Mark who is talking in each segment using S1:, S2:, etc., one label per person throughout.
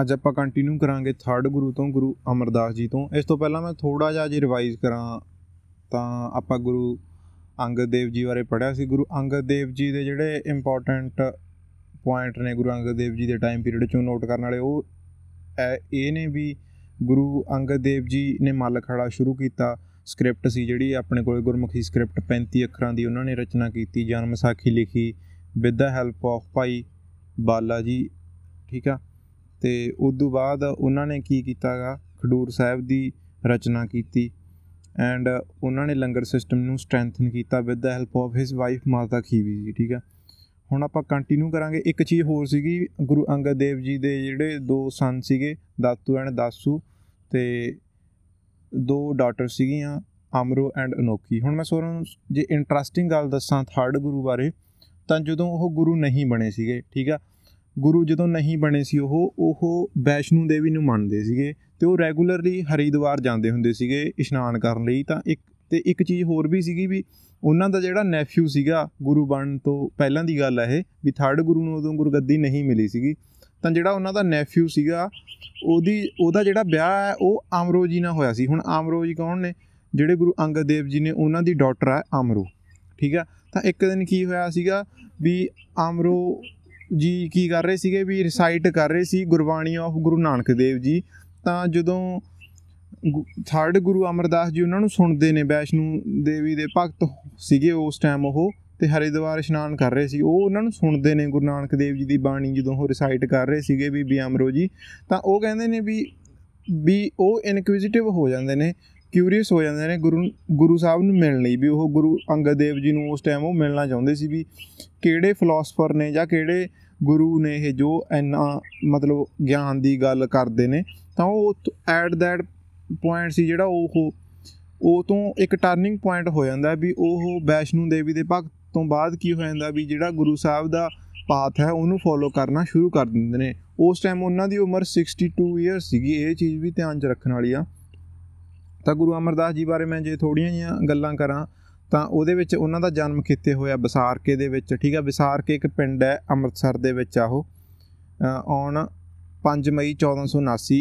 S1: ਅੱਜ ਆਪਾਂ ਕੰਟੀਨਿਊ ਕਰਾਂਗੇ ਥਰਡ ਗੁਰੂ ਤੋਂ ਗੁਰੂ ਅਮਰਦਾਸ ਜੀ ਤੋਂ। ਇਸ ਤੋਂ ਪਹਿਲਾਂ ਮੈਂ ਥੋੜਾ ਜਿਹਾ ਜੀ ਰਿਵਾਈਜ਼ ਕਰਾਂ, ਤਾਂ ਆਪਾਂ ਗੁਰੂ ਅੰਗਦ ਦੇਵ ਜੀ ਬਾਰੇ ਪੜ੍ਹਿਆ ਸੀ। ਗੁਰੂ ਅੰਗਦ ਦੇਵ ਜੀ ਦੇ ਜਿਹੜੇ ਇੰਪੋਰਟੈਂਟ ਪੁਆਇੰਟ ਨੇ ਗੁਰੂ ਅੰਗਦ ਦੇਵ ਜੀ ਦੇ ਟਾਈਮ ਪੀਰੀਅਡ ਚੋਂ ਨੋਟ ਕਰਨ ਵਾਲੇ, ਉਹ ਐ- ਇਹ ਨੇ ਵੀ ਗੁਰੂ ਅੰਗਦ ਦੇਵ ਜੀ ਨੇ ਮੱਲ ਖੜਾ ਸ਼ੁਰੂ ਕੀਤਾ। ਸਕ੍ਰਿਪਟ ਸੀ ਜਿਹੜੀ, ਆਪਣੇ ਕੋਲ ਗੁਰਮੁਖੀ ਸਕ੍ਰਿਪਟ 35 ਅੱਖਰਾਂ ਦੀ ਉਹਨਾਂ ਨੇ ਰਚਨਾ ਕੀਤੀ, ਜਨਮ ਸਾਖੀ ਲਿਖੀ with the help of Bhai Bala ji, ਠੀਕ ਆ? ਤੇ ਉਸ ਤੋਂ ਬਾਅਦ ਉਹਨਾਂ ਨੇ ਕੀ ਕੀਤਾਗਾ? ਖਡੂਰ ਸਾਹਿਬ ਦੀ ਰਚਨਾ ਕੀਤੀ ਐਂਡ ਉਹਨਾਂ ਨੇ ਲੰਗਰ ਸਿਸਟਮ ਨੂੰ ਸਟਰੈਂਥਨ ਕੀਤਾ with the help of his wife Mata Khivi ji, ਠੀਕ ਆ? ਹੁਣ ਆਪਾਂ ਕੰਟੀਨਿਊ ਕਰਾਂਗੇ। ਇੱਕ ਚੀਜ਼ ਹੋਰ ਸੀਗੀ, ਗੁਰੂ ਅੰਗਦ ਦੇਵ ਜੀ ਦੇ ਜਿਹੜੇ ਦੋ ਸਨ ਸੀਗੇ, ਦਾਤੂ ਐਂਡ ਦਾਸੂ ਤੇ ਦੋ ਡਾਟਰ ਸੀਗੀਆਂ, ਅਮਰੋ ਐਂਡ ਅਨੋਖੀ। ਹੁਣ ਮੈਂ ਸੋਰਾਂ ਜੇ ਇੰਟਰਸਟਿੰਗ ਗੱਲ ਦੱਸਾਂ ਥਰਡ ਗੁਰੂ ਬਾਰੇ, ਤਾਂ ਜਦੋਂ ਉਹ ਗੁਰੂ ਨਹੀਂ ਬਣੇ ਸੀਗੇ, ਠੀਕ ਆ? ਗੁਰੂ ਜਦੋਂ ਨਹੀਂ ਬਣੇ ਸੀ ਉਹ ਉਹ ਵੈਸ਼ਨੂ ਦੇਵੀ ਨੂੰ ਮੰਨਦੇ ਸੀਗੇ ਤੇ ਉਹ ਰੈਗੂਲਰਲੀ ਹਰੀਦਵਾਰ ਜਾਂਦੇ ਹੁੰਦੇ ਸੀਗੇ ਇਸ਼ਨਾਨ ਕਰਨ ਲਈ। ਤਾਂ ਇੱਕ, ਤੇ ਇੱਕ ਚੀਜ਼ ਹੋਰ ਵੀ ਸੀਗੀ ਵੀ ਉਹਨਾਂ ਦਾ ਜਿਹੜਾ ਨੈਫਿਊ ਸੀਗਾ ਗੁਰੂ ਬਣਨ ਤੋਂ ਪਹਿਲਾਂ ਦੀ ਗੱਲ ਹੈ ਇਹ, ਵੀ ਥਰਡ ਗੁਰੂ ਨੂੰ ਉਦੋਂ ਗੁਰਗੱਦੀ ਨਹੀਂ ਮਿਲੀ ਸੀਗੀ। ਤਾਂ ਜਿਹੜਾ ਉਹਨਾਂ ਦਾ ਨੈਫਿਊ ਸੀਗਾ, ਉਹਦੀ, ਉਹਦਾ ਜਿਹੜਾ ਵਿਆਹ ਹੈ, ਉਹ ਆਮਰੋ ਜੀ ਨਾਲ ਹੋਇਆ ਸੀ। ਹੁਣ ਆਮਰੋ ਜੀ ਕੌਣ ਨੇ? ਜਿਹੜੇ ਗੁਰੂ ਅੰਗਦ ਦੇਵ ਜੀ ਨੇ, ਉਹਨਾਂ ਦੀ ਡਾਟਰ ਹੈ ਆਮਰੋ ਠੀਕ ਆ? ਤਾਂ ਇੱਕ ਦਿਨ ਕੀ ਹੋਇਆ ਸੀਗਾ ਵੀ ਆਮਰੋ ਜੀ ਕੀ ਕਰ ਰਹੇ ਸੀਗੇ ਵੀ ਰਿਸਾਈਟ ਕਰ ਰਹੇ ਸੀ ਗੁਰਬਾਣੀ ਆਫ ਗੁਰੂ ਨਾਨਕ ਦੇਵ ਜੀ। ਤਾਂ ਜਦੋਂ ਥਰਡ ਗੁਰੂ ਅਮਰਦਾਸ ਜੀ ਉਹਨਾਂ ਨੂੰ ਸੁਣਦੇ ਨੇ, ਵੈਸ਼ਨੂ ਦੇਵੀ ਦੇ ਭਗਤ ਸੀਗੇ ਉਸ ਟਾਈਮ ਉਹ ਤੇ ਹਰਿਦੁਆਰ ਇਸ਼ਨਾਨ ਕਰ ਰਹੇ ਸੀ। ਉਹ ਉਹਨਾਂ ਨੂੰ ਸੁਣਦੇ ਨੇ ਗੁਰੂ ਨਾਨਕ ਦੇਵ ਜੀ ਦੀ ਬਾਣੀ ਜਦੋਂ ਉਹ ਰਿਸਾਈਟ ਕਰ ਰਹੇ ਸੀਗੇ ਵੀ ਬੀ ਅਮਰੋ ਜੀ। ਤਾਂ ਉਹ ਕਹਿੰਦੇ ਨੇ ਵੀ ਵੀ ਉਹ ਇਨਕੁਇਜ਼ਿਟਿਵ ਹੋ ਜਾਂਦੇ ਨੇ। ਕਿਊਰੀਅਸ ਹੋ ਜਾਂਦੇ ਨੇ ਗੁਰੂ ਗੁਰੂ ਸਾਹਿਬ ਨੂੰ ਮਿਲਣ ਲਈ ਵੀ ਉਹ ਗੁਰੂ ਅੰਗਦ ਦੇਵ ਜੀ ਨੂੰ ਉਸ ਟਾਈਮ ਉਹ ਮਿਲਣਾ ਚਾਹੁੰਦੇ ਸੀ ਵੀ ਕਿਹੜੇ ਫਿਲਾਸਫਰ ਨੇ ਜਾਂ ਕਿਹੜੇ ਗੁਰੂ ਨੇ ਇਹ ਜੋ ਇੰਨਾ ਮਤਲਬ ਗਿਆਨ ਦੀ ਗੱਲ ਕਰਦੇ ਨੇ, ਤਾਂ ਉਹ ਐਟ ਦੈਟ ਪੁਆਇੰਟ ਸੀ ਜਿਹੜਾ ਉਹ ਉਹ ਤੋਂ ਇੱਕ ਟਰਨਿੰਗ ਪੁਆਇੰਟ ਹੋ ਜਾਂਦਾ ਵੀ ਉਹ ਵੈਸ਼ਨੂ ਦੇਵੀ ਦੇ ਭਗਤ ਤੋਂ ਬਾਅਦ ਕੀ ਹੋ ਜਾਂਦਾ ਵੀ ਜਿਹੜਾ ਗੁਰੂ ਸਾਹਿਬ ਦਾ ਪਾਥ ਹੈ ਉਹਨੂੰ ਫੋਲੋ ਕਰਨਾ ਸ਼ੁਰੂ ਕਰ ਦਿੰਦੇ ਨੇ। ਉਸ ਟਾਈਮ ਉਹਨਾਂ ਦੀ ਉਮਰ 62 ਇਅਰਸ ਸੀਗੀ, ਇਹ ਚੀਜ਼ ਵੀ ਧਿਆਨ 'ਚ ਰੱਖਣ ਵਾਲੀ ਆ। ਤਾਂ ਗੁਰੂ ਅਮਰਦਾਸ ਜੀ ਬਾਰੇ ਮੈਂ ਜੇ ਥੋੜੀਆਂ ਜਿਹੀਆਂ ਗੱਲਾਂ ਕਰਾਂ, ਤਾਂ ਉਹਦੇ ਵਿੱਚ ਉਹਨਾਂ ਦਾ ਜਨਮ ਕਿੱਥੇ ਹੋਇਆ? ਵਿਸਾਰਕੇ ਦੇ ਵਿੱਚ, ਠੀਕ ਆ? ਵਿਸਾਰਕੇ ਇੱਕ ਪਿੰਡ ਹੈ ਅੰਮ੍ਰਿਤਸਰ ਦੇ ਵਿੱਚ ਆ ਉਹ। On 5 May 1479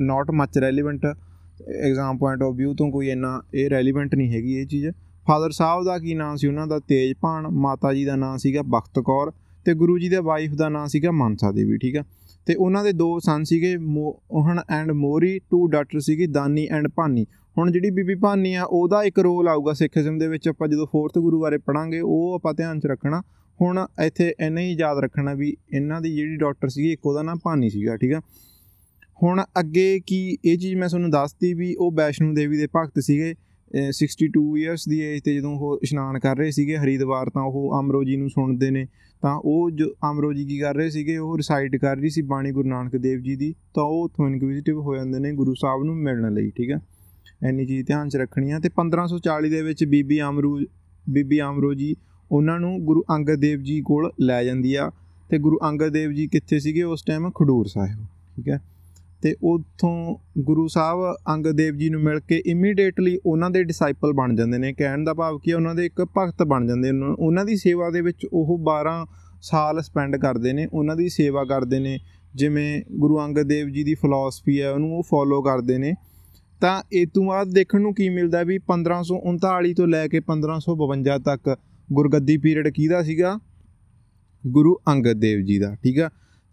S1: not much relevant exam point of View ਤੋਂ ਕੋਈ ਇੰਨਾ ਇਹ ਰੈਲੇਵੈਂਟ ਨਹੀਂ ਹੈਗੀ ਇਹ ਚੀਜ਼। ਫਾਦਰ ਸਾਹਿਬ ਦਾ ਕੀ ਨਾਮ ਸੀ? ਉਹਨਾਂ ਦਾ ਤੇਜਪਾਨ ਮਾਤਾ ਜੀ ਦਾ ਨਾਮ ਸੀਗਾ ਬਖਤ ਕੌਰ। ਤੇ ਗੁਰੂ ਜੀ ਦੇ ਵਾਈਫ ਦਾ ਨਾਮ ਸੀਗਾ ਮਨਸਾ ਦੇਵੀ, ਠੀਕ ਆ? ਤੇ ਉਹਨਾਂ ਦੇ ਦੋ ਸਨ ਸੀਗੇ Mohan and Mohri two daughter ਸੀਗੀ, ਦਾਨੀ ਐਂਡ ਭਾਨੀ। ਹੁਣ ਜਿਹੜੀ ਬੀਬੀ ਭਾਨੀ ਆ, ਉਹਦਾ ਇੱਕ ਰੋਲ ਆਊਗਾ ਸਿੱਖੀਜ਼ਮ ਦੇ ਵਿੱਚ, ਆਪਾਂ ਜਦੋਂ ਫੋਰਥ ਗੁਰੂ ਬਾਰੇ ਪੜਾਂਗੇ ਉਹ ਆਪਾਂ ਧਿਆਨ 'ਚ ਰੱਖਣਾ। ਹੁਣ ਇੱਥੇ ਇੰਨਾ ਹੀ ਯਾਦ ਰੱਖਣਾ ਵੀ ਇਹਨਾਂ ਦੀ ਜਿਹੜੀ ਡਾਕਟਰ ਸੀਗੀ, ਇੱਕ ਉਹਦਾ ਨਾਮ ਭਾਨੀ ਸੀਗਾ, ਠੀਕ ਆ? ਹੁਣ ਅੱਗੇ ਕੀ, ਇਹ ਚੀਜ਼ ਮੈਂ ਤੁਹਾਨੂੰ ਦੱਸਤੀ ਵੀ ਉਹ ਵੈਸ਼ਨੂ ਦੇਵੀ ਦੇ ਭਗਤ ਸੀਗੇ 62 ਇਅਰਸ ਦੀ ਏਜ ਤੇ ਜਦੋਂ ਉਹ ਇਸ਼ਨਾਨ ਕਰ ਰਹੇ ਸੀਗੇ, ਹਰੀਦਵਾਰ ਤਾਂ ਉਹ ਅਮਰੋ ਜੀ ਨੂੰ ਸੁਣਦੇ ਨੇ। ਤਾਂ ਉਹ ਜੋ ਅਮਰੋ ਜੀ ਕੀ ਕਰ ਰਹੇ ਸੀਗੇ, ਉਹ ਰਿਸਾਈਟ ਕਰ ਰਹੀ ਸੀ ਬਾਣੀ ਗੁਰੂ ਨਾਨਕ ਦੇਵ ਜੀ ਦੀ, ਤਾਂ ਉਹ ਉੱਥੋਂ ਇਨਕੁਇਜ਼ਿਟਿਵ ਹੋ ਜਾਂਦੇ ਨੇ ਗੁਰੂ ਸਾਹਿਬ ਨੂੰ ਮਿਲਣ ਲਈ, ਠੀਕ ਹੈ ਐਨੀ ਚੀਜ਼ ਧਿਆਨ 'ਚ ਰੱਖਣੀ ਆ। ਤੇ 1540 ਦੇ ਵਿੱਚ ਬੀਬੀ ਅਮਰੂ, ਬੀਬੀ ਅਮਰੋ ਜੀ ਉਹਨਾਂ ਨੂੰ ਗੁਰੂ ਅੰਗਦ ਦੇਵ ਜੀ ਕੋਲ ਲੈ ਜਾਂਦੀ ਆ। ਤੇ ਗੁਰੂ ਅੰਗਦ ਦੇਵ ਜੀ ਕਿੱਥੇ ਸੀਗੇ? ਉਸ ਟਾਈਮ ਖਡੂਰ ਸਾਹਿਬ, ਠੀਕ ਹੈ ਤੇ ਉਥੋਂ ਗੁਰੂ ਸਾਹਿਬ ਅੰਗਦ ਦੇਵ ਜੀ ਨੂੰ ਮਿਲ ਕੇ ਇਮੀਡੀਏਟਲੀ ਉਹਨਾਂ ਦੇ ਡਿਸਾਈਪਲ ਬਣ ਜਾਂਦੇ ਨੇ। ਕਹਿਣ ਦਾ ਭਾਵ ਕੀ ਉਹਨਾਂ ਦੇ ਇੱਕ ਭਗਤ ਬਣ ਜਾਂਦੇ ਨੇ। ਉਹਨਾਂ ਦੀ ਸੇਵਾ ਦੇ ਵਿੱਚ ਉਹ 12 ਸਾਲ ਸਪੈਂਡ ਕਰਦੇ ਨੇ, ਉਹਨਾਂ ਦੀ ਸੇਵਾ ਕਰਦੇ ਨੇ। ਜਿਵੇਂ ਗੁਰੂ ਅੰਗਦ ਦੇਵ ਜੀ ਦੀ ਫਿਲਾਸਫੀ ਹੈ ਉਹਨੂੰ ਉਹ ਫੋਲੋ ਕਰਦੇ ਨੇ। ਤਾਂ ਇਹ ਤੋਂ ਬਾਅਦ ਦੇਖਣ ਨੂੰ ਕੀ ਮਿਲਦਾ ਵੀ 1539 ਤੋਂ ਲੈ ਕੇ 1552 ਤੱਕ ਗੁਰਗੱਦੀ ਪੀਰੀਅਡ ਕਿਹਦਾ ਸੀਗਾ? ਗੁਰੂ ਅੰਗਦ ਦੇਵ ਜੀ ਦਾ, ਠੀਕ ਆ?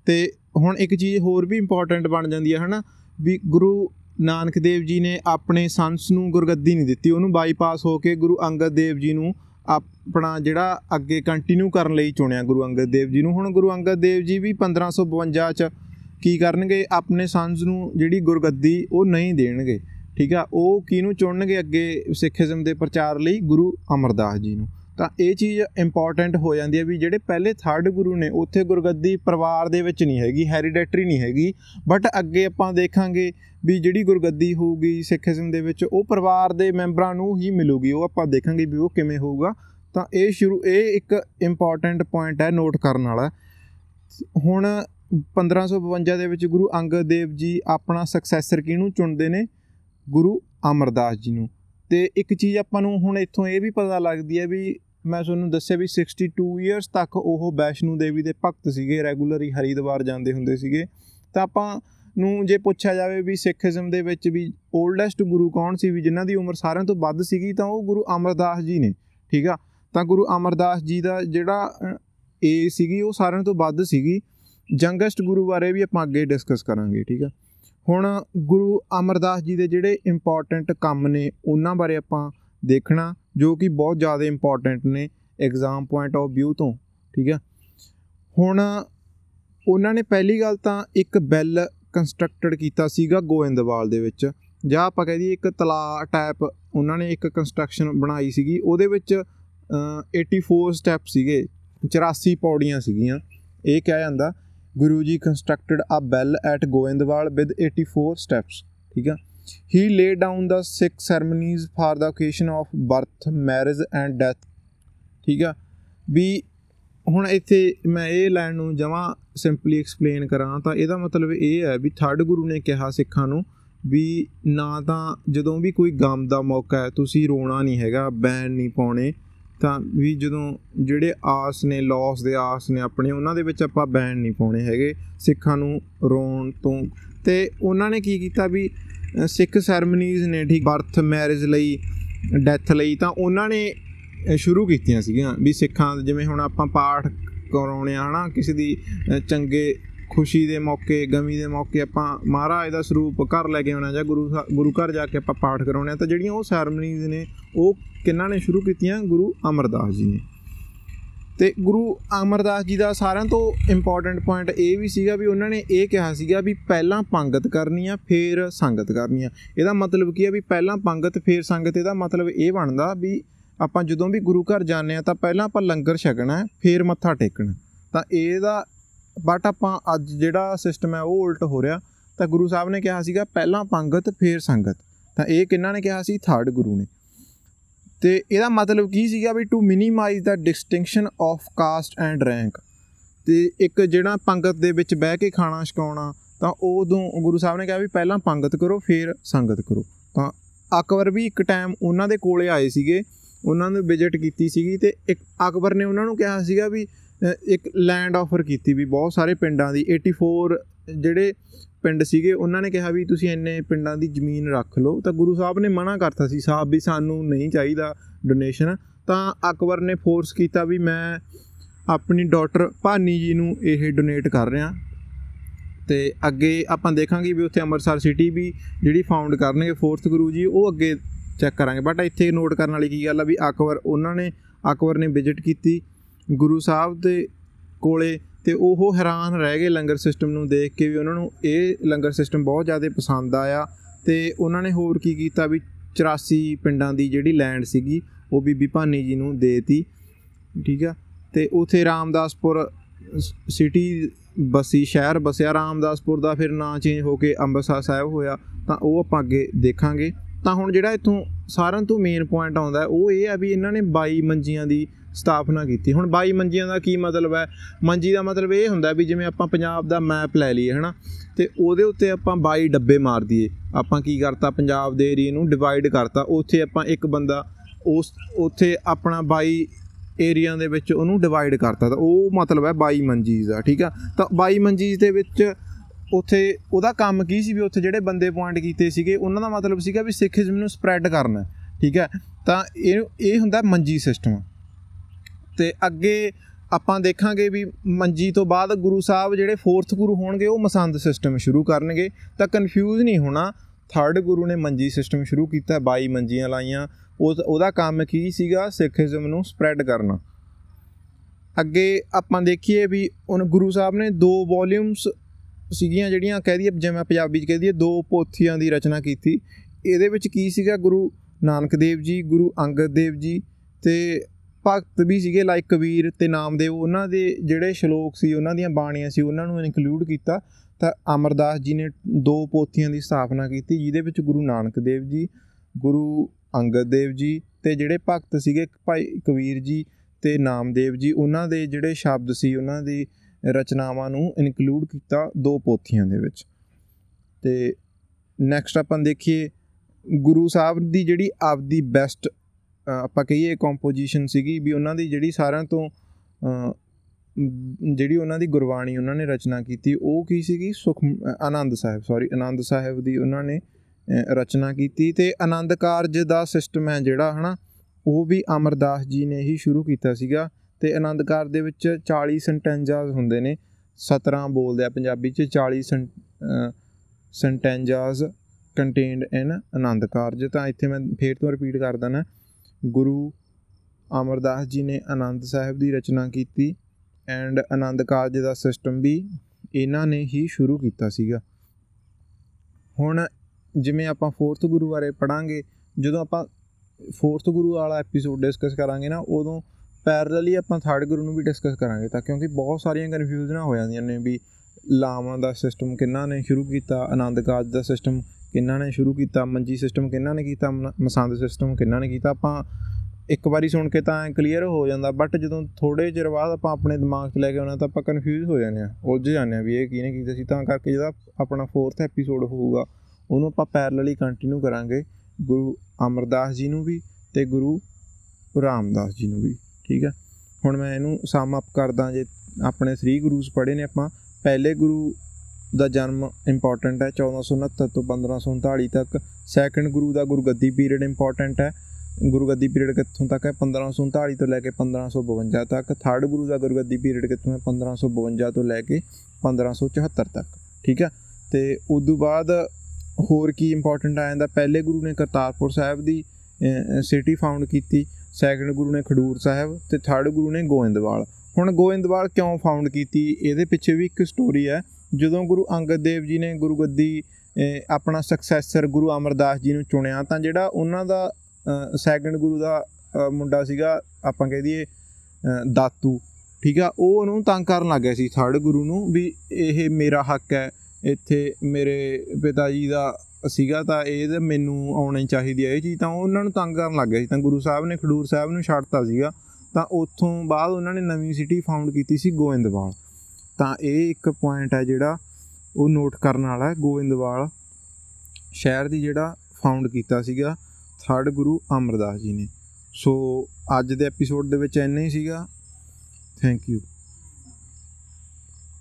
S1: ਤੇ ਹੁਣ ਇੱਕ ਚੀਜ਼ ਹੋਰ ਵੀ ਇੰਪੋਰਟੈਂਟ ਬਣ ਜਾਂਦੀ ਹੈ, ਹਨਾ? ਵੀ ਗੁਰੂ ਨਾਨਕ ਦੇਵ ਜੀ ਨੇ ਆਪਣੇ ਸੰਸ ਨੂੰ ਗੁਰਗੱਦੀ ਨਹੀਂ ਦਿੱਤੀ, ਉਹਨੂੰ ਬਾਈਪਾਸ ਹੋ ਕੇ ਗੁਰੂ ਅੰਗਦ ਦੇਵ ਜੀ ਨੂੰ ਆਪਣਾ ਜਿਹੜਾ ਅੱਗੇ ਕੰਟੀਨਿਊ ਕਰਨ ਲਈ ਚੁਣਿਆ ਗੁਰੂ ਅੰਗਦ ਦੇਵ ਜੀ ਨੂੰ। ਹੁਣ ਗੁਰੂ ਅੰਗਦ ਦੇਵ ਜੀ ਵੀ 1552 ਚ ਕੀ ਕਰਨਗੇ? ਆਪਣੇ ਸੰਸ ਨੂੰ ਜਿਹੜੀ ਗੁਰਗੱਦੀ ਉਹ ਨਹੀਂ ਦੇਣਗੇ, ਠੀਕ ਆ? ਉਹ ਕਿਹਨੂੰ ਚੁਣਨਗੇ ਅੱਗੇ ਸਿੱਖੀਜ਼ਮ ਦੇ ਪ੍ਰਚਾਰ ਲਈ? ਗੁਰੂ ਅਮਰਦਾਸ ਜੀ ਨੂੰ। ਤਾਂ ਇਹ ਚੀਜ਼ ਇੰਪੋਰਟੈਂਟ ਹੋ ਜਾਂਦੀ ਹੈ ਵੀ ਜਿਹੜੇ ਪਹਿਲੇ ਥਰਡ ਗੁਰੂ ਨੇ, ਉੱਥੇ ਗੁਰਗੱਦੀ ਪਰਿਵਾਰ ਦੇ ਵਿੱਚ ਨਹੀਂ ਹੈਗੀ ਹੈਰੀਡੈਟਰੀ ਨਹੀਂ ਹੈਗੀ ਬਟ ਅੱਗੇ ਆਪਾਂ ਦੇਖਾਂਗੇ ਵੀ ਜਿਹੜੀ ਗੁਰਗੱਦੀ ਹੋਊਗੀ ਸਿੱਖੀਜ਼ਮ ਦੇ ਵਿੱਚ, ਉਹ ਪਰਿਵਾਰ ਦੇ ਮੈਂਬਰਾਂ ਨੂੰ ਹੀ ਮਿਲੂਗੀ, ਉਹ ਆਪਾਂ ਦੇਖਾਂਗੇ ਵੀ ਉਹ ਕਿਵੇਂ ਹੋਊਗਾ। ਤਾਂ ਇਹ ਸ਼ੁਰੂ, ਇਹ ਇੱਕ ਇੰਪੋਰਟੈਂਟ ਪੁਆਇੰਟ ਹੈ ਨੋਟ ਕਰਨ ਵਾਲਾ। ਹੁਣ 1552 ਦੇ ਵਿੱਚ ਗੁਰੂ ਅੰਗਦ ਦੇਵ ਜੀ ਆਪਣਾ ਸਕਸੈਸਰ ਕਿਹਨੂੰ ਚੁਣਦੇ ਨੇ? ਗੁਰੂ ਅਮਰਦਾਸ ਜੀ ਨੂੰ। ਤੇ ਇੱਕ ਚੀਜ਼ ਆਪਾਂ ਨੂੰ ਹੁਣ ਇੱਥੋਂ ਇਹ ਵੀ ਪਤਾ ਲੱਗਦੀ ਹੈ ਵੀ ਮੈਂ ਤੁਹਾਨੂੰ ਦੱਸਿਆ ਵੀ 62 ਇਅਰਸ ਤੱਕ ਉਹ ਵੈਸ਼ਨੂ ਦੇਵੀ ਦੇ ਭਗਤ ਸੀਗੇ ਰੈਗੂਲਰੀ ਹਰੀਦਵਾਰ ਜਾਂਦੇ ਹੁੰਦੇ ਸੀਗੇ। ਤਾਂ ਆਪਾਂ ਨੂੰ ਜੇ ਪੁੱਛਿਆ ਜਾਵੇ ਵੀ ਸਿੱਖੀਜ਼ਮ ਦੇ ਵਿੱਚ ਵੀ 올ਡੈਸਟ ਗੁਰੂ ਕੌਣ ਸੀ, ਵੀ ਜਿਨ੍ਹਾਂ ਦੀ ਉਮਰ ਸਾਰਿਆਂ ਤੋਂ ਵੱਧ ਸੀਗੀ, ਤਾਂ ਉਹ ਗੁਰੂ ਅਮਰਦਾਸ ਜੀ ਨੇ, ਠੀਕ ਆ? ਤਾਂ ਗੁਰੂ ਅਮਰਦਾਸ ਜੀ ਦਾ ਜਿਹੜਾ ਏ ਸੀਗੀ, ਉਹ ਸਾਰਿਆਂ ਤੋਂ ਵੱਧ ਸੀਗੀ। ਯੰਗੈਸਟ ਗੁਰੂ ਬਾਰੇ ਵੀ ਆਪਾਂ ਅੱਗੇ ਡਿਸਕਸ ਕਰਾਂਗੇ, ਠੀਕ ਆ? ਹੁਣ ਗੁਰੂ ਅਮਰਦਾਸ ਜੀ ਦੇ ਜਿਹੜੇ ਇੰਪੋਰਟੈਂਟ ਕੰਮ ਨੇ, ਉਹਨਾਂ ਬਾਰੇ ਆਪਾਂ ਦੇਖਣਾ। ਜੋ ਕਿ ਬਹੁਤ ਜ਼ਿਆਦਾ ਇੰਪੋਰਟੈਂਟ ਨੇ ਐਗਜ਼ਾਮ ਪੁਆਇੰਟ ਆਫ View ਤੋਂ, ਠੀਕ ਆ ਹੁਣ ਉਹਨਾਂ ਨੇ ਪਹਿਲੀ ਗੱਲ ਤਾਂ ਇੱਕ ਬੈਲ ਕੰਸਟਰਕਟਡ ਕੀਤਾ ਸੀਗਾ ਗੋਇੰਦਵਾਲ ਦੇ ਵਿੱਚ, ਜਾਂ ਆਪਾਂ ਕਹਿ ਦਈਏ ਇੱਕ ਤਲਾ ਟਾਈਪ ਉਹਨਾਂ ਨੇ ਇੱਕ ਕੰਸਟਰਕਸ਼ਨ ਬਣਾਈ ਸੀਗੀ, ਉਹਦੇ ਵਿੱਚ 84 ਸਟੈਪ ਸੀਗੇ 84 ਪੌੜੀਆਂ ਸੀਗੀਆਂ। ਇਹ ਕਿਹਾ ਜਾਂਦਾ, Guru ji constructed a baoli at Goindwal with 84 steps ਠੀਕ ਆ he lay down the Sikh ceremonies for the occasion of birth marriage and death ਠੀਕ ਆ? ਵੀ ਹੁਣ ਇੱਥੇ ਮੈਂ ਇਹ ਲਾਈਨ ਨੂੰ ਜਮਾਂ ਸਿੰਪਲੀ ਐਕਸਪਲੇਨ ਕਰਾਂ ਤਾਂ ਇਹਦਾ ਮਤਲਬ ਇਹ ਹੈ ਵੀ ਥਰਡ ਗੁਰੂ ਨੇ ਕਿਹਾ ਸਿੱਖਾਂ ਨੂੰ ਵੀ ਨਾ ਤਾਂ ਜਦੋਂ ਵੀ ਕੋਈ ਗਮ ਦਾ ਮੌਕਾ ਹੈ, ਤੁਸੀਂ ਰੋਣਾ ਨਹੀਂ ਹੈਗਾ ਬੈਨ ਨਹੀਂ ਪਾਉਣੇ। ਤਾਂ ਵੀ ਜਦੋਂ ਜਿਹੜੇ ਆਸ ਨੇ ਲਾਸ ਦੇ ਆਸ ਨੇ ਆਪਣੇ ਉਹਨਾਂ ਦੇ ਵਿੱਚ ਆਪਾਂ ਬੈਨ ਨਹੀਂ ਪਾਉਣੇ ਹੈਗੇ। ਸਿੱਖਾਂ ਨੂੰ ਰੋਣ ਤੋਂ। ਤੇ ਉਹਨਾਂ ਨੇ ਕੀ ਕੀਤਾ ਵੀ ਅ, ਸਿੱਖ ਸੈਰਮਨੀਜ਼ ਨੇ ਠੀਕ ਬਰਥ ਮੈਰਿਜ ਲਈ ਡੈਥ ਲਈ ਤਾਂ ਉਹਨਾਂ ਨੇ ਅ, ਸ਼ੁਰੂ ਕੀਤੀਆਂ ਸੀਗੀਆਂ ਵੀ ਸਿੱਖਾਂ ਦੇ ਜਿਵੇਂ ਹੁਣ ਆਪਾਂ ਪਾਠ ਕਰਾਉਣੇ ਆ ਹਨਾ ਕਿਸੇ ਦੀ ਅ, ਚੰਗੇ ਖੁਸ਼ੀ ਦੇ ਮੌਕੇ ਗਮੀ ਦੇ ਮੌਕੇ ਆਪਾਂ ਮਹਾਰਾਜ ਦਾ ਸਰੂਪ ਘਰ ਲੈ ਕੇ ਆਉਣਾ ਜਾਂ ਗੁਰੂ ਸਾ- ਗੁਰੂ ਘਰ ਜਾ ਕੇ ਆਪਾਂ ਪਾਠ ਕਰਾਉਣੇ ਆ ਤਾਂ ਜਿਹੜੀਆਂ ਉਹ ਸੈਰਮਨੀਜ਼ ਨੇ ਉਹ ਕਿੰਨਾਂ ਨੇ ਸ਼ੁਰੂ ਕੀਤੀਆਂ? ਗੁਰੂ ਅਮਰਦਾਸ ਜੀ ਨੇ। ਤੇ ਗੁਰੂ ਅਮਰਦਾਸ ਜੀ ਦਾ ਸਾਰਿਆਂ ਤੋਂ ਇੰਪੋਰਟੈਂਟ ਪੁਆਇੰਟ ਇਹ ਵੀ ਸੀਗਾ ਵੀ ਉਹਨਾਂ ਨੇ ਇਹ ਕਿਹਾ ਸੀਗਾ ਵੀ ਪਹਿਲਾਂ ਪੰਗਤ ਕਰਨੀ ਆ ਫੇਰ ਸੰਗਤ ਕਰਨੀ ਆ। ਇਹਦਾ ਮਤਲਬ ਕੀ ਆ ਵੀ ਪਹਿਲਾਂ ਪੰਗਤ ਫੇਰ ਸੰਗਤ ਇਹਦਾ ਮਤਲਬ ਇਹ ਬਣਦਾ ਵੀ ਆਪਾਂ ਜਦੋਂ ਵੀ ਗੁਰੂ ਘਰ ਜਾਂਦੇ ਆ ਤਾਂ ਪਹਿਲਾਂ ਆਪਾਂ ਲੰਗਰ ਛਕਣਾ ਹੈ, ਫੇਰ ਮੱਥਾ ਟੇਕਣਾ। ਤਾਂ ਇਹਦਾ ਬਟ ਆਪਾਂ ਅੱਜ ਜਿਹੜਾ ਸਿਸਟਮ ਹੈ ਉਹ ਉਲਟ ਹੋ ਰਿਹਾ। ਤਾਂ ਗੁਰੂ ਸਾਹਿਬ ਨੇ ਕਿਹਾ ਸੀਗਾ, ਪਹਿਲਾਂ ਪੰਗਤ, ਫੇਰ ਸੰਗਤ। ਤਾਂ ਇਹ ਕਿਹਨਾਂ ਨੇ ਕਿਹਾ ਸੀ? ਥਰਡ ਗੁਰੂ ਨੇ। ਤੇ ਇਹਦਾ ਮਤਲਬ ਕੀ ਸੀਗਾ ਵੀ to minimise the distinction of caste and rank ਤੇ ਇੱਕ ਜਿਹੜਾ ਪੰਗਤ ਦੇ ਵਿੱਚ ਬਹਿ ਕੇ ਖਾਣਾ ਛਕਾਉਣਾ, ਤਾਂ ਉਦੋਂ ਗੁਰੂ ਸਾਹਿਬ ਨੇ ਕਿਹਾ ਵੀ ਪਹਿਲਾਂ ਪੰਗਤ ਕਰੋ, ਫਿਰ ਸੰਗਤ ਕਰੋ। ਤਾਂ ਅਕਬਰ ਵੀ ਇੱਕ ਟਾਈਮ ਉਹਨਾਂ ਦੇ ਕੋਲੇ ਆਏ ਸੀਗੇ। ਉਹਨਾਂ ਨੂੰ ਵਿਜ਼ਿਟ ਕੀਤੀ ਸੀਗੀ ਤੇ ਇੱਕ ਅਕਬਰ ਨੇ ਉਹਨਾਂ ਨੂੰ ਕਿਹਾ ਸੀਗਾ ਵੀ ਅ, ਇੱਕ ਲੈਂਡ ਆਫਰ ਕੀਤੀ ਵੀ ਬਹੁਤ ਸਾਰੇ ਪਿੰਡਾਂ ਦੀ 84 ਜਿਹੜੇ ਪਿੰਡ ਸੀਗੇ ਉਹਨਾਂ ਨੇ ਕਿਹਾ ਵੀ ਤੁਸੀਂ ਇੰਨੇ ਪਿੰਡਾਂ ਦੀ ਜ਼ਮੀਨ ਰੱਖ ਲਓ। ਤਾਂ ਗੁਰੂ ਸਾਹਿਬ ਨੇ ਮਨਾ ਕਰਤਾ ਸੀ ਸਾਹਿਬ ਵੀ ਸਾਨੂੰ ਨਹੀਂ ਚਾਹੀਦਾ ਡੋਨੇਸ਼ਨ ਤਾਂ ਅਕਬਰ ਨੇ ਫੋਰਸ ਕੀਤਾ ਵੀ ਮੈਂ ਆਪਣੀ ਡਾਟਰ ਭਾਨੀ ਜੀ ਨੂੰ ਇਹ ਡੋਨੇਟ ਕਰ ਰਿਹਾ। ਤੇ ਅੱਗੇ ਆਪਾਂ ਦੇਖਾਂਗੇ ਵੀ ਉੱਥੇ ਅੰਮ੍ਰਿਤਸਰ ਸਿਟੀ ਵੀ ਜਿਹੜੀ ਫਾਊਂਡ ਕਰਨਗੇ ਫੋਰਥ ਗੁਰੂ ਜੀ ਉਹ ਅੱਗੇ ਚੈੱਕ ਕਰਾਂਗੇ। ਬਟ ਇੱਥੇ ਨੋਟ ਕਰਨ ਵਾਲੀ ਕੀ ਗੱਲ ਆ ਵੀ ਅਕਬਰ, ਉਹਨਾਂ ਨੇ ਅਕਬਰ ਨੇ ਵਿਜ਼ਿਟ ਕੀਤੀ ਗੁਰੂ ਸਾਹਿਬ ਦੇ ਕੋਲੇ ਤੇ ਉਹ ਹੈਰਾਨ ਰਹਿ ਗਏ ਲੰਗਰ ਸਿਸਟਮ ਨੂੰ ਦੇਖ ਕੇ ਵੀ ਉਹਨਾਂ ਨੂੰ ਇਹ ਲੰਗਰ ਸਿਸਟਮ ਬਹੁਤ ਜ਼ਿਆਦਾ ਪਸੰਦ ਆਇਆ ਤੇ ਉਹਨਾਂ ਨੇ ਹੋਰ ਕੀ ਕੀਤਾ ਵੀ 84 ਪਿੰਡਾਂ ਦੀ ਜਿਹੜੀ ਲੈਂਡ ਸੀਗੀ, ਉਹ ਬੀਬੀ ਭਾਨੀ ਜੀ ਨੂੰ ਦੇਤੀ। ਠੀਕ ਆ? ਤੇ ਉਥੇ ਰਾਮਦਾਸਪੁਰ ਸਿਟੀ ਬਸੀ, ਸ਼ਹਿਰ ਬਸਿਆ। ਰਾਮਦਾਸਪੁਰ ਦਾ ਫਿਰ ਨਾਂ ਚੇਂਜ ਹੋ ਕੇ ਅੰਮ੍ਰਿਤਸਰ ਸਾਹਿਬ ਹੋਇਆ ਤਾਂ ਉਹ ਆਪਾਂ ਅੱਗੇ ਦੇਖਾਂਗੇ। ਤਾਂ ਹੁਣ ਜਿਹੜਾ ਇੱਥੋਂ ਸਾਰਿਆਂ ਤੋਂ ਮੇਨ ਪੁਆਇੰਟ ਆਉਂਦਾ ਹੈ, ਉਹ ਇਹ ਹੈ ਵੀ ਇਹਨਾਂ ਨੇ 22 ਮੰਜੀਆਂ ਦੀ ਸਥਾਪਨਾ ਕੀਤੀ। ਹੁਣ 22 ਮੰਜੀਆਂ ਦਾ ਕੀ ਮਤਲਬ ਹੈ? ਮੰਜੀ ਦਾ ਮਤਲਬ ਇਹ ਹੁੰਦਾ ਵੀ ਜਿਵੇਂ ਆਪਾਂ ਪੰਜਾਬ ਦਾ ਮੈਪ ਲੈ ਲਈਏ ਹਨਾ? ਤੇ ਉਹਦੇ ਉੱਤੇ ਆਪਾਂ 22 ਡੱਬੇ ਮਾਰ ਦਈਏ। ਆਪਾਂ ਕੀ ਕਰਤਾ? ਪੰਜਾਬ ਦੇ ਏਰੀਆ ਨੂੰ ਡਿਵਾਈਡ ਕਰਤਾ। ਉੱਥੇ ਆਪਾਂ ਇੱਕ ਬੰਦਾ ਉਸ ਉੱਥੇ ਆਪਣਾ 22 ਏਰੀਆ ਦੇ ਵਿੱਚ ਉਹਨੂੰ ਡਿਵਾਈਡ ਕਰਤਾ। ਤਾਂ ਉਹ ਮਤਲਬ ਹੈ 22 ਮੰਜੀਜ਼ ਦਾ ਠੀਕ ਆ? ਤਾਂ 22 ਮੰਜੀਜ਼ ਦੇ ਵਿੱਚ ਉੱਥੇ ਉਹਦਾ ਕੰਮ ਕੀ ਸੀ ਵੀ ਉੱਥੇ ਜਿਹੜੇ ਬੰਦੇ ਪੁਆਇੰਟ ਕੀਤੇ ਸੀਗੇ ਉਹਨਾਂ ਦਾ ਮਤਲਬ ਸੀਗਾ ਵੀ ਸਿੱਖੀਜ਼ਮ ਨੂੰ ਸਪਰੈਡ ਕਰਨਾ ਹੈ, ਠੀਕ ਹੈ? ਤਾਂ ਇਹ ਇਹ ਹੁੰਦਾ ਮੰਜੀ ਸਿਸਟਮ ਤੇ ਅੱਗੇ ਆਪਾਂ ਦੇਖਾਂਗੇ ਵੀ ਮੰਜੀ ਤੋਂ ਬਾਅਦ ਗੁਰੂ ਸਾਹਿਬ ਜਿਹੜੇ ਫੋਰਥ ਗੁਰੂ ਹੋਣਗੇ ਉਹ ਮਸੰਦ ਸਿਸਟਮ ਸ਼ੁਰੂ ਕਰਨਗੇ। ਤਾਂ ਕਨਫਿਊਜ਼ ਨਹੀਂ ਹੋਣਾ ਥਰਡ ਗੁਰੂ ਨੇ ਮੰਜੀ ਸਿਸਟਮ ਸ਼ੁਰੂ ਕੀਤਾ 22 ਮੰਜੀਆਂ ਲਾਈਆਂ। ਉਹ ਉਹਦਾ ਕੰਮ ਕੀ ਸੀਗਾ? ਸਿੱਖੀਜ਼ਮ ਨੂੰ ਸਪਰੈਡ ਕਰਨਾ। ਅੱਗੇ ਆਪਾਂ ਦੇਖੀਏ ਵੀ ਉਹ ਗੁਰੂ ਸਾਹਿਬ ਨੇ ਦੋ ਵੋਲਿਊਮਸ ਸੀਗੀਆਂ ਜਿਹੜੀਆਂ ਕਹਿ ਦਈਏ, ਜਿਵੇਂ ਪੰਜਾਬੀ ਚ ਕਹਿ ਦਈਏ, ਦੋ ਪੋਥੀਆਂ ਦੀ ਰਚਨਾ ਕੀਤੀ। ਇਹਦੇ ਵਿੱਚ ਕੀ ਸੀਗਾ? ਗੁਰੂ ਨਾਨਕ ਦੇਵ ਜੀ, ਗੁਰੂ ਅੰਗਦ ਦੇਵ ਜੀ ਤੇ ਭਗਤ ਵੀ ਸੀਗੇ ਲਾਈਕ ਕਬੀਰ ਤੇ ਨਾਮਦੇਵ। ਉਹਨਾਂ ਦੇ ਜਿਹੜੇ ਸ਼ਲੋਕ ਸੀ, ਉਹਨਾਂ ਦੀਆਂ ਬਾਣੀਆਂ ਸੀ, ਉਹਨਾਂ ਨੂੰ ਇਨਕਲੂਡ ਕੀਤਾ। ਤਾਂ ਅਮਰਦਾਸ ਜੀ ਨੇ ਦੋ ਪੋਥੀਆਂ ਦੀ ਸਥਾਪਨਾ ਕੀਤੀ, ਜਿਹਦੇ ਵਿੱਚ ਗੁਰੂ ਨਾਨਕ ਦੇਵ ਜੀ, ਗੁਰੂ ਅੰਗਦ ਦੇਵ ਜੀ ਤੇ ਜਿਹੜੇ ਭਗਤ ਸੀਗੇ ਭਾਈ ਕਬੀਰ ਜੀ ਤੇ ਨਾਮਦੇਵ ਜੀ। ਉਹਨਾਂ ਦੇ ਜਿਹੜੇ ਸ਼ਬਦ ਸੀ, ਉਹਨਾਂ ਦੀ ਰਚਨਾਵਾਂ ਨੂੰ ਇਨਕਲੂਡ ਕੀਤਾ ਦੋ ਪੋਥੀਆਂ ਦੇ ਵਿੱਚ। ਤੇ ਨੈਕਸਟ ਆਪਾਂ ਦੇਖੀਏ ਗੁਰੂ ਸਾਹਿਬ ਦੀ ਜਿਹੜੀ ਆਪਦੀ ਬੈਸਟ ਆਪਾਂ ਕਹੀਏ ਕੰਪੋਜੀਸ਼ਨ ਸੀਗੀ ਵੀ ਉਹਨਾਂ ਦੀ ਜਿਹੜੀ ਸਾਰਿਆਂ ਤੋਂ ਮ, ਜਿਹੜੀ ਉਹਨਾਂ ਦੀ ਗੁਰਬਾਣੀ ਉਹਨਾਂ ਨੇ ਰਚਨਾ ਕੀਤੀ ਉਹ ਕੀ ਸੀਗੀ? ਸੁਖ ਆਨੰਦ ਸਾਹਿਬ ਸੌਰੀ ਆਨੰਦ ਸਾਹਿਬ ਦੀ ਉਹਨਾਂ ਨੇ ਅ, ਰਚਨਾ ਕੀਤੀ ਤੇ ਆਨੰਦ ਕਾਰਜ ਦਾ ਸਿਸਟਮ ਹੈ ਜਿਹੜਾ ਹਨਾ? ਉਹ ਵੀ ਅਮਰਦਾਸ ਜੀ ਨੇ ਹੀ ਸ਼ੁਰੂ ਕੀਤਾ ਸੀਗਾ। ਤੇ ਆਨੰਦ ਕਾਰਜ ਦੇ ਵਿੱਚ 40 ਸੈਂਟੈਂਜਾਸ ਹੁੰਦੇ ਨੇ। 17 ਬੋਲਦੇ ਆ ਪੰਜਾਬੀ ਚ 40 ਸੈਂਟੈਂਜਾਸ ਕੰਟੇਨਡ ਇਨ ਆਨੰਦ ਕਾਰਜ ਤਾਂ ਇੱਥੇ ਮੈਂ ਫੇਰ ਤੋਂ ਰਿਪੀਟ ਕਰ ਦਣਾ ਗੁਰੂ ਅਮਰਦਾਸ ਜੀ ਨੇ ਆਨੰਦ ਸਾਹਿਬ ਦੀ ਰਚਨਾ ਕੀਤੀ and Anand Karaj the system ਵੀ ਇਹਨਾਂ ਨੇ ਹੀ ਸ਼ੁਰੂ ਕੀਤਾ ਸੀਗਾ। ਹੁਣ ਜਿਵੇਂ ਆਪਾਂ 4th ਗੁਰੂ ਬਾਰੇ ਪੜਾਂਗੇ ਜਦੋਂ ਆਪਾਂ 4th ਗੁਰੂ ਵਾਲਾ ਐਪੀਸੋਡ ਡਿਸਕਸ ਕਰਾਂਗੇ ਨਾ, ਉਦੋਂ ਪੈਰਲਲੀ ਆਪਾਂ 3rd ਗੁਰੂ ਨੂੰ ਵੀ ਡਿਸਕਸ ਕਰਾਂਗੇ ਤਾਂ ਕਿਉਂਕਿ ਬਹੁਤ ਸਾਰੀਆਂ ਕਨਫਿਊਜ਼ਨਾਂ ਹੋ ਜਾਂਦੀਆਂ ਨੇ ਵੀ ਲਾਵਾਂ ਦਾ ਸਿਸਟਮ ਕਿੰਨਾਂ ਨੇ ਸ਼ੁਰੂ ਕੀਤਾ, ਆਨੰਦ ਕਾਰਜ ਦਾ ਸਿਸਟਮ ਕਿੰਨਾਂ ਨੇ ਸ਼ੁਰੂ ਕੀਤਾ, ਮੰਜੀ ਸਿਸਟਮ ਕਿੰਨਾਂ ਨੇ ਕੀਤਾ, ਮ- ਮਸੰਦ ਸਿਸਟਮ ਕਿੰਨਾਂ ਨੇ ਕੀਤਾ, ਆਪਾਂ ਇੱਕ ਵਾਰੀ ਸੁਣ ਕੇ ਤਾਂ ਕਲੀਅਰ ਹੋ ਜਾਂਦਾ ਬਟ ਜਦੋਂ ਥੋੜੇ ਚਿਰ ਬਾਅਦ ਆਪਾਂ ਆਪਣੇ ਦਿਮਾਗ 'ਚ ਲੈ ਕੇ ਆਉਣਾ ਤਾਂ ਆਪਾਂ ਕਨਫਿਊਜ਼ ਹੋ ਜਾਂਦੇ ਆ ਉਲਝ ਜਾਂਦੇ ਆ ਵੀ ਇਹ ਕਿਹਨੇ ਕੀਤਾ ਸੀ ਤਾਂ ਕਰਕੇ ਜਿਹੜਾ ਆਪਣਾ 4th ਐਪੀਸੋਡ ਹੋਊਗਾ ਉਹਨੂੰ ਆਪਾਂ ਪੈਰਲਲੀ ਕੰਟੀਨਿਊ ਕਰਾਂਗੇ, ਗੁਰੂ ਅਮਰਦਾਸ ਜੀ ਨੂੰ ਵੀ ਤੇ ਗੁਰੂ ਰਾਮਦਾਸ ਜੀ ਨੂੰ ਵੀ। ਠੀਕ ਹੈ। ਹੁਣ ਮੈਂ ਇਹਨੂੰ ਸਮ ਅਪ ਕਰਦਾ ਜੇ ਆਪਣੇ 3 ਗੁਰੂਸ ਪੜ੍ਹੇ ਨੇ ਆਪਾਂ। ਪਹਿਲੇ ਗੁਰੂ ਦਾ ਜਨਮ ਇੰਪੋਰਟੈਂਟ ਹੈ 1469 ਤੋਂ 1539 ਤੱਕ। ਸੈਕੰਡ ਗੁਰੂ ਦਾ ਗੁਰਗੱਦੀ ਪੀਰੀਅਡ ਇੰਪੋਰਟੈਂਟ ਹੈ। ਗੁਰਗੱਦੀ ਪੀਰੀਅਡ ਕਿੱਥੋਂ ਤੱਕ ਹੈ? 1539 ਤੋਂ ਲੈ ਕੇ 1552 ਤੱਕ। ਥਰਡ ਗੁਰੂ ਦਾ ਗੁਰਗੱਦੀ ਪੀਰੀਅਡ ਕਿੱਥੋਂ ਹੈ? 1552 ਤੋਂ ਲੈ ਕੇ 1574 ਤੱਕ। ਠੀਕ ਹੈ। ਤੇ ਉਦੋਂ ਬਾਅਦ ਹੋਰ ਕੀ ਇੰਪੋਰਟੈਂਟ ਆ ਜਾਂਦਾ? ਪਹਿਲੇ ਗੁਰੂ ਨੇ ਕਰਤਾਰਪੁਰ ਸਾਹਿਬ ਦੀ ਸਿਟੀ ਫਾਊਂਡ ਕੀਤੀ। ਸੈਕੰਡ ਗੁਰੂ ਨੇ ਖਡੂਰ ਸਾਹਿਬ ਤੇ ਥਰਡ ਗੁਰੂ ਨੇ ਗੋਇੰਦਵਾਲ। ਹੁਣ ਗੋਇੰਦਵਾਲ ਕਿਉਂ ਫਾਊਂਡ ਕੀਤੀ? ਇਹਦੇ ਪਿੱਛੇ ਵੀ ਇੱਕ ਸਟੋਰੀ ਹੈ। ਜਦੋਂ ਗੁਰੂ ਅੰਗਦ ਦੇਵ ਜੀ ਨੇ ਗੁਰੂ ਗੱਦੀ ਅਹ, ਆਪਣਾ ਸਕਸੈਸਰ ਗੁਰੂ ਅਮਰਦਾਸ ਜੀ ਨੂੰ ਚੁਣਿਆ ਤਾਂ ਜਿਹੜਾ ਉਹਨਾਂ ਦਾ ਸੈਕੰਡ ਗੁਰੂ ਦਾ ਅਹ, ਮੁੰਡਾ ਸੀਗਾ ਆਪਾਂ ਕਹਿ ਦਈਏ ਅਹ, ਦਾਤੂ ਠੀਕ ਆ? ਉਹ ਉਹਨੂੰ ਤੰਗ ਕਰਨ ਲੱਗ ਗਿਆ ਸੀ ਥਰਡ ਗੁਰੂ ਨੂੰ ਵੀ ਇਹ ਮੇਰਾ ਹੱਕ ਹੈ। ਇੱਥੇ ਮੇਰੇ ਪਿਤਾ ਜੀ ਦਾ ਸੀਗਾ ਤਾਂ ਇਹ ਤਾਂ ਮੈਨੂੰ ਆਉਣੀ ਚਾਹੀਦੀ ਹੈ ਇਹ ਚੀਜ਼, ਤਾਂ ਉਹ ਉਹਨਾਂ ਨੂੰ ਤੰਗ ਕਰਨ ਲੱਗ ਗਿਆ ਸੀ। ਤਾਂ ਗੁਰੂ ਸਾਹਿਬ ਨੇ, ਖਡੂਰ ਸਾਹਿਬ ਨੂੰ ਛੱਡਤਾ ਸੀਗਾ। ਤਾਂ ਉੱਥੋਂ ਬਾਅਦ ਉਹਨਾਂ ਨੇ ਨਵੀਂ ਸਿਟੀ ਫਾਊਂਡ ਕੀਤੀ ਸੀ ਗੋਇੰਦਵਾਲ। ਤਾਂ ਇਹ ਇੱਕ ਪੁਆਇੰਟ ਹੈ ਜਿਹੜਾ ਉਹ ਨੋਟ ਕਰਨ ਵਾਲਾ ਹੈ, ਗੋਇੰਦਵਾਲ ਸ਼ਹਿਰ ਦੀ ਜਿਹੜਾ ਫਾਊਂਡ ਕੀਤਾ ਸੀਗਾ ਥਰਡ ਗੁਰੂ ਅਮਰਦਾਸ ਜੀ ਨੇ। ਸੋ ਅੱਜ ਦੇ ਐਪੀਸੋਡ ਦੇ ਵਿੱਚ ਇੰਨਾ ਹੀ ਸੀਗਾ। Thank you